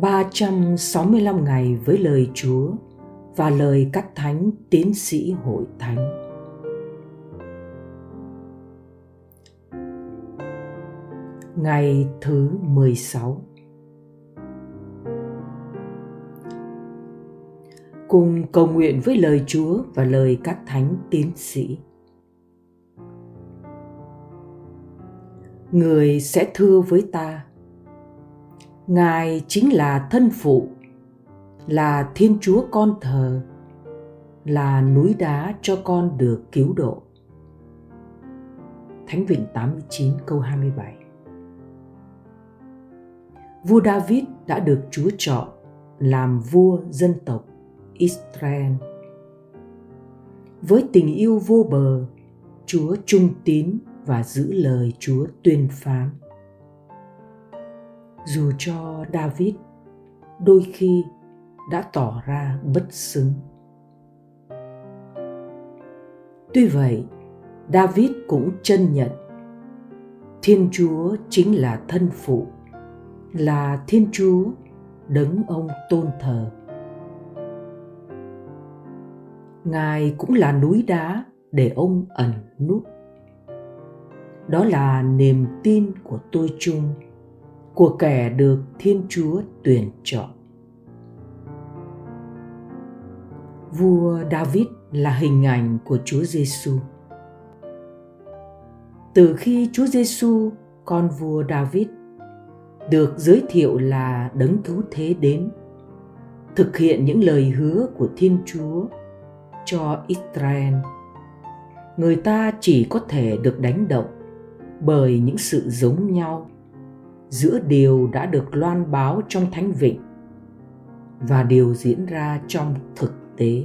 365 ngày với lời Chúa và lời các thánh tiến sĩ hội thánh. Ngày thứ 16 Cùng cầu nguyện với lời Chúa và lời các thánh tiến sĩ. Người sẽ thưa với ta, ngài chính là thân phụ là thiên chúa con thờ là núi đá cho con được cứu độ. Thánh Vịnh 89 câu 27 Vua David đã được Chúa chọn làm vua dân tộc Israel. Với tình yêu vô bờ, Chúa trung tín và giữ lời Chúa tuyên phán dù cho david đôi khi đã tỏ ra bất xứng. Tuy vậy, david cũng chân nhận thiên chúa chính là thân phụ, là thiên chúa đấng ông tôn thờ. Ngài cũng là núi đá để ông ẩn núp đó là niềm tin của tôi chung của kẻ được Thiên Chúa tuyển chọn. Vua David là hình ảnh của Chúa Giêsu. Từ khi Chúa Giêsu, con vua David, được giới thiệu là đấng cứu thế đến, thực hiện những lời hứa của Thiên Chúa cho Israel. Người ta chỉ có thể được đánh động bởi những sự giống nhau giữa điều đã được loan báo trong thánh vịnh và điều diễn ra trong thực tế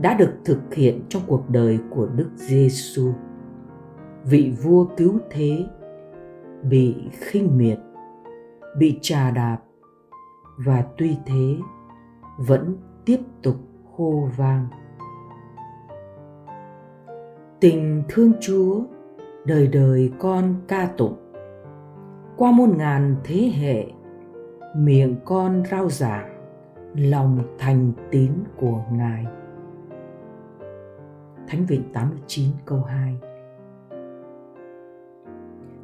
đã được thực hiện trong cuộc đời của Đức Giêsu. Vị vua cứu thế bị khinh miệt, bị trà đạp và tuy thế vẫn tiếp tục hô vang. Tình thương Chúa đời đời con ca tụng qua muôn ngàn thế hệ miệng con rao giảng lòng thành tín của Ngài. Thánh Vịnh 89 câu 2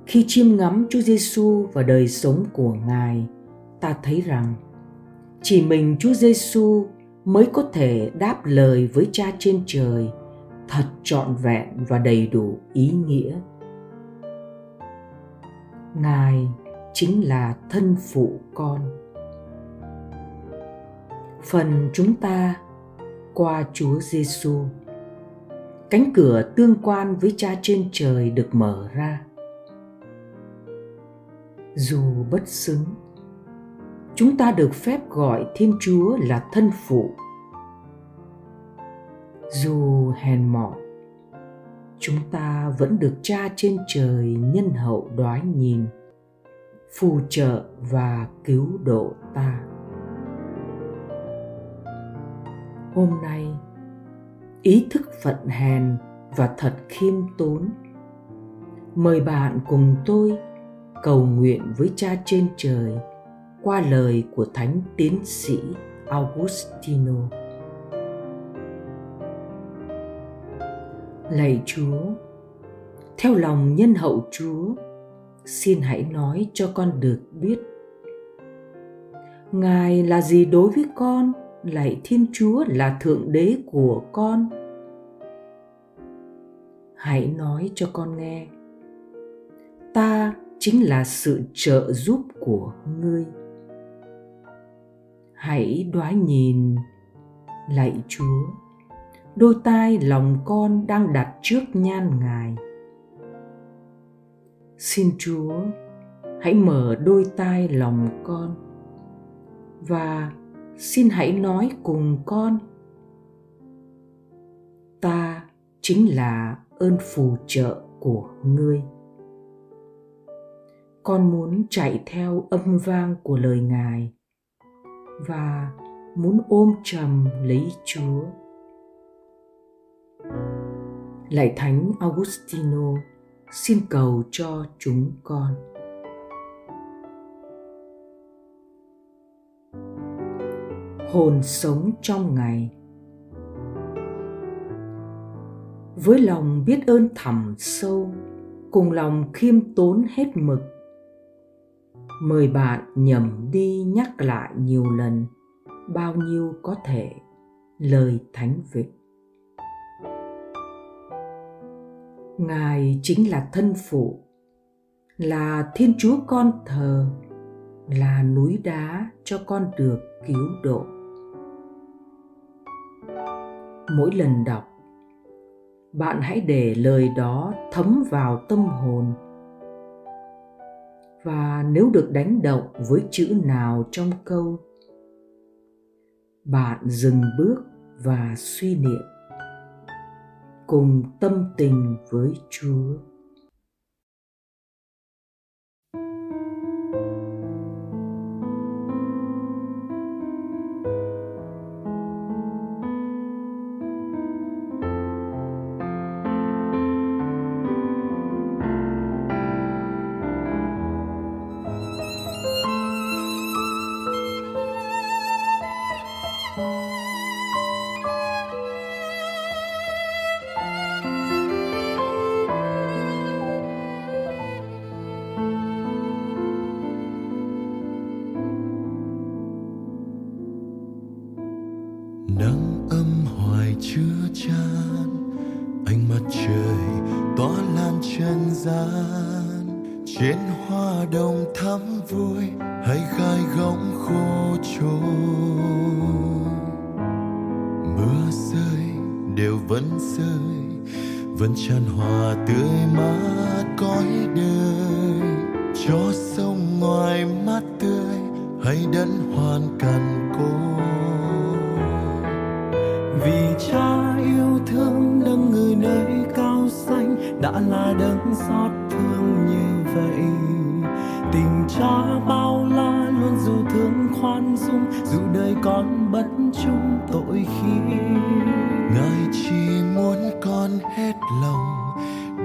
Khi chiêm ngắm Chúa Giêsu và đời sống của Ngài, ta thấy rằng chỉ mình Chúa Giêsu mới có thể đáp lời với Cha trên trời thật trọn vẹn và đầy đủ ý nghĩa ngài chính là thân phụ con phần chúng ta qua Chúa Giêsu cánh cửa tương quan với Cha trên trời được mở ra. Dù bất xứng, chúng ta được phép gọi Thiên Chúa là thân phụ. Dù hèn mọn, chúng ta vẫn được cha trên trời nhân hậu đoái nhìn, phù trợ và cứu độ ta. Hôm nay, ý thức phận hèn và thật khiêm tốn, mời bạn cùng tôi cầu nguyện với cha trên trời qua lời của thánh tiến sĩ augustino. Lạy chúa, theo lòng nhân hậu chúa, xin hãy nói cho con được biết. Ngài là gì đối với con lạy thiên chúa là thượng đế của con? Hãy nói cho con nghe. Ta chính là sự trợ giúp của ngươi. Hãy đoái nhìn, lạy chúa đôi tai lòng con đang đặt trước nhan ngài. Xin chúa, hãy mở đôi tai lòng con và xin hãy nói cùng con. Ta chính là ơn phù trợ của ngươi. Con muốn chạy theo âm vang của lời ngài và muốn ôm trầm lấy chúa lạy thánh augustino, xin cầu cho chúng con. Hồn sống trong ngày với lòng biết ơn thẳm sâu, cùng lòng khiêm tốn hết mực, mời bạn nhầm đi nhắc lại nhiều lần bao nhiêu có thể lời thánh vịnh. Ngài chính là thân phụ, là thiên chúa con thờ, là núi đá cho con được cứu độ. Mỗi lần đọc, bạn hãy để lời đó thấm vào tâm hồn. Và nếu được đánh động với chữ nào trong câu, bạn dừng bước và suy niệm cùng tâm tình với chúa. Trời, tỏa lan chân gian. Trên hoa đồng thắm vui hay gai góng khô trôi. Mưa rơi, đều vẫn rơi, vẫn tràn hòa tươi mát cõi đời. Cho sông ngoài mát tươi hay đất hoàn cằn côi vì cha yêu thương đấng người nơi đã là đấng xót thương như vậy. Tình cha bao la luôn dù thương khoan dung, dù đời con bất trung tội khi. Ngài chỉ muốn con hết lòng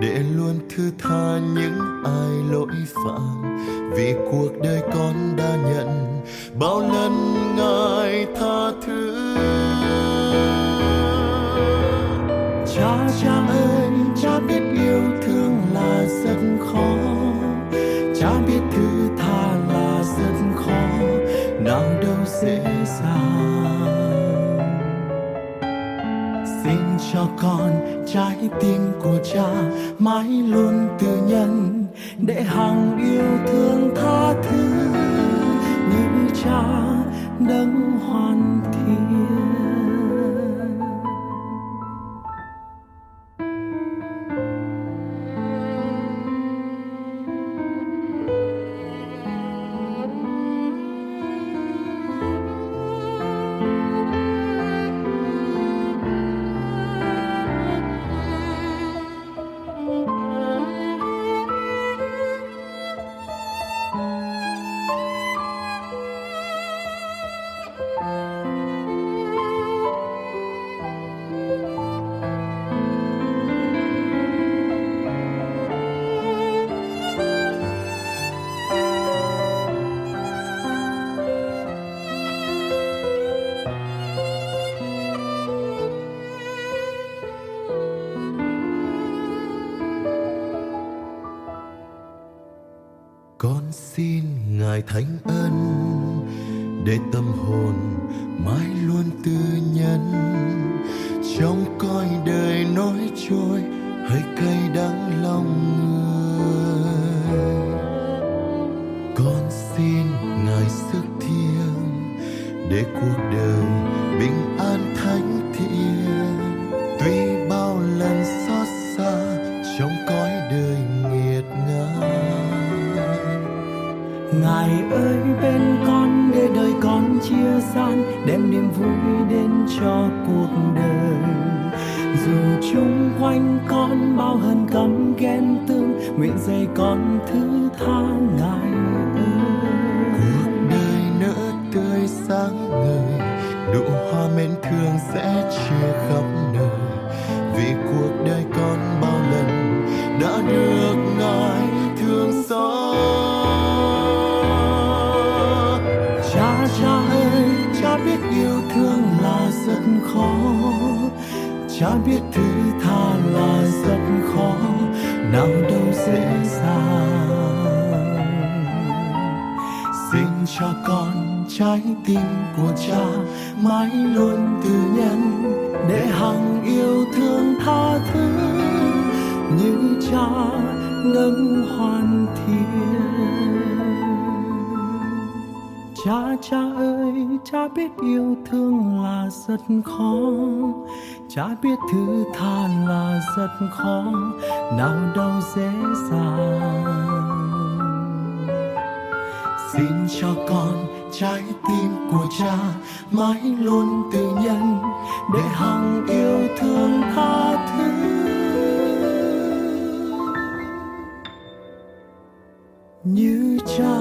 để luôn thứ tha những ai lỗi phạm. Vì cuộc đời con đã nhận bao lần ngài tha thứ. Cha cha ơi cha biết yêu thương là rất khó. Cha biết thứ tha là rất khó. Nào đâu dễ dàng. Xin cho con trái tim của cha mãi luôn từ nhân, để hằng yêu thương tha thứ. Như cha đấng hoàn thiện xin ngài thánh ân để tâm hồn mãi luôn tư nhân. Trong coi đời nói trôi hơi cay đắng lòng người. Con xin ngài sức thiêng để cuộc đời bình an thánh thiện ơi bên con để đời con chia san đem niềm vui đến cho cuộc đời. Dù chung quanh con bao hận căm ghen tương nguyện dạy con thứ tha ngài cuộc đời nỡ tươi sáng ngời, nụ hoa mến thương sẽ chia khắp cha biết thứ tha là rất khó, nào đâu dễ dàng. Xin cho con trái tim của cha mãi luôn từ nhân, để hằng yêu thương tha thứ như cha nâng hoàn thiện. Cha cha ơi, cha biết yêu thương là rất khó cha biết thứ tha là rất khó, nào đâu dễ dàng. Xin cho con trái tim của cha mãi luôn từ nhân, để hằng yêu thương tha thứ. Như cha,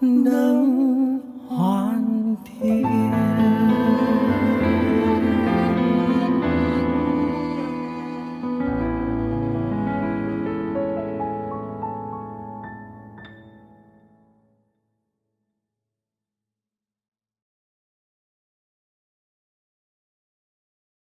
nâng 天。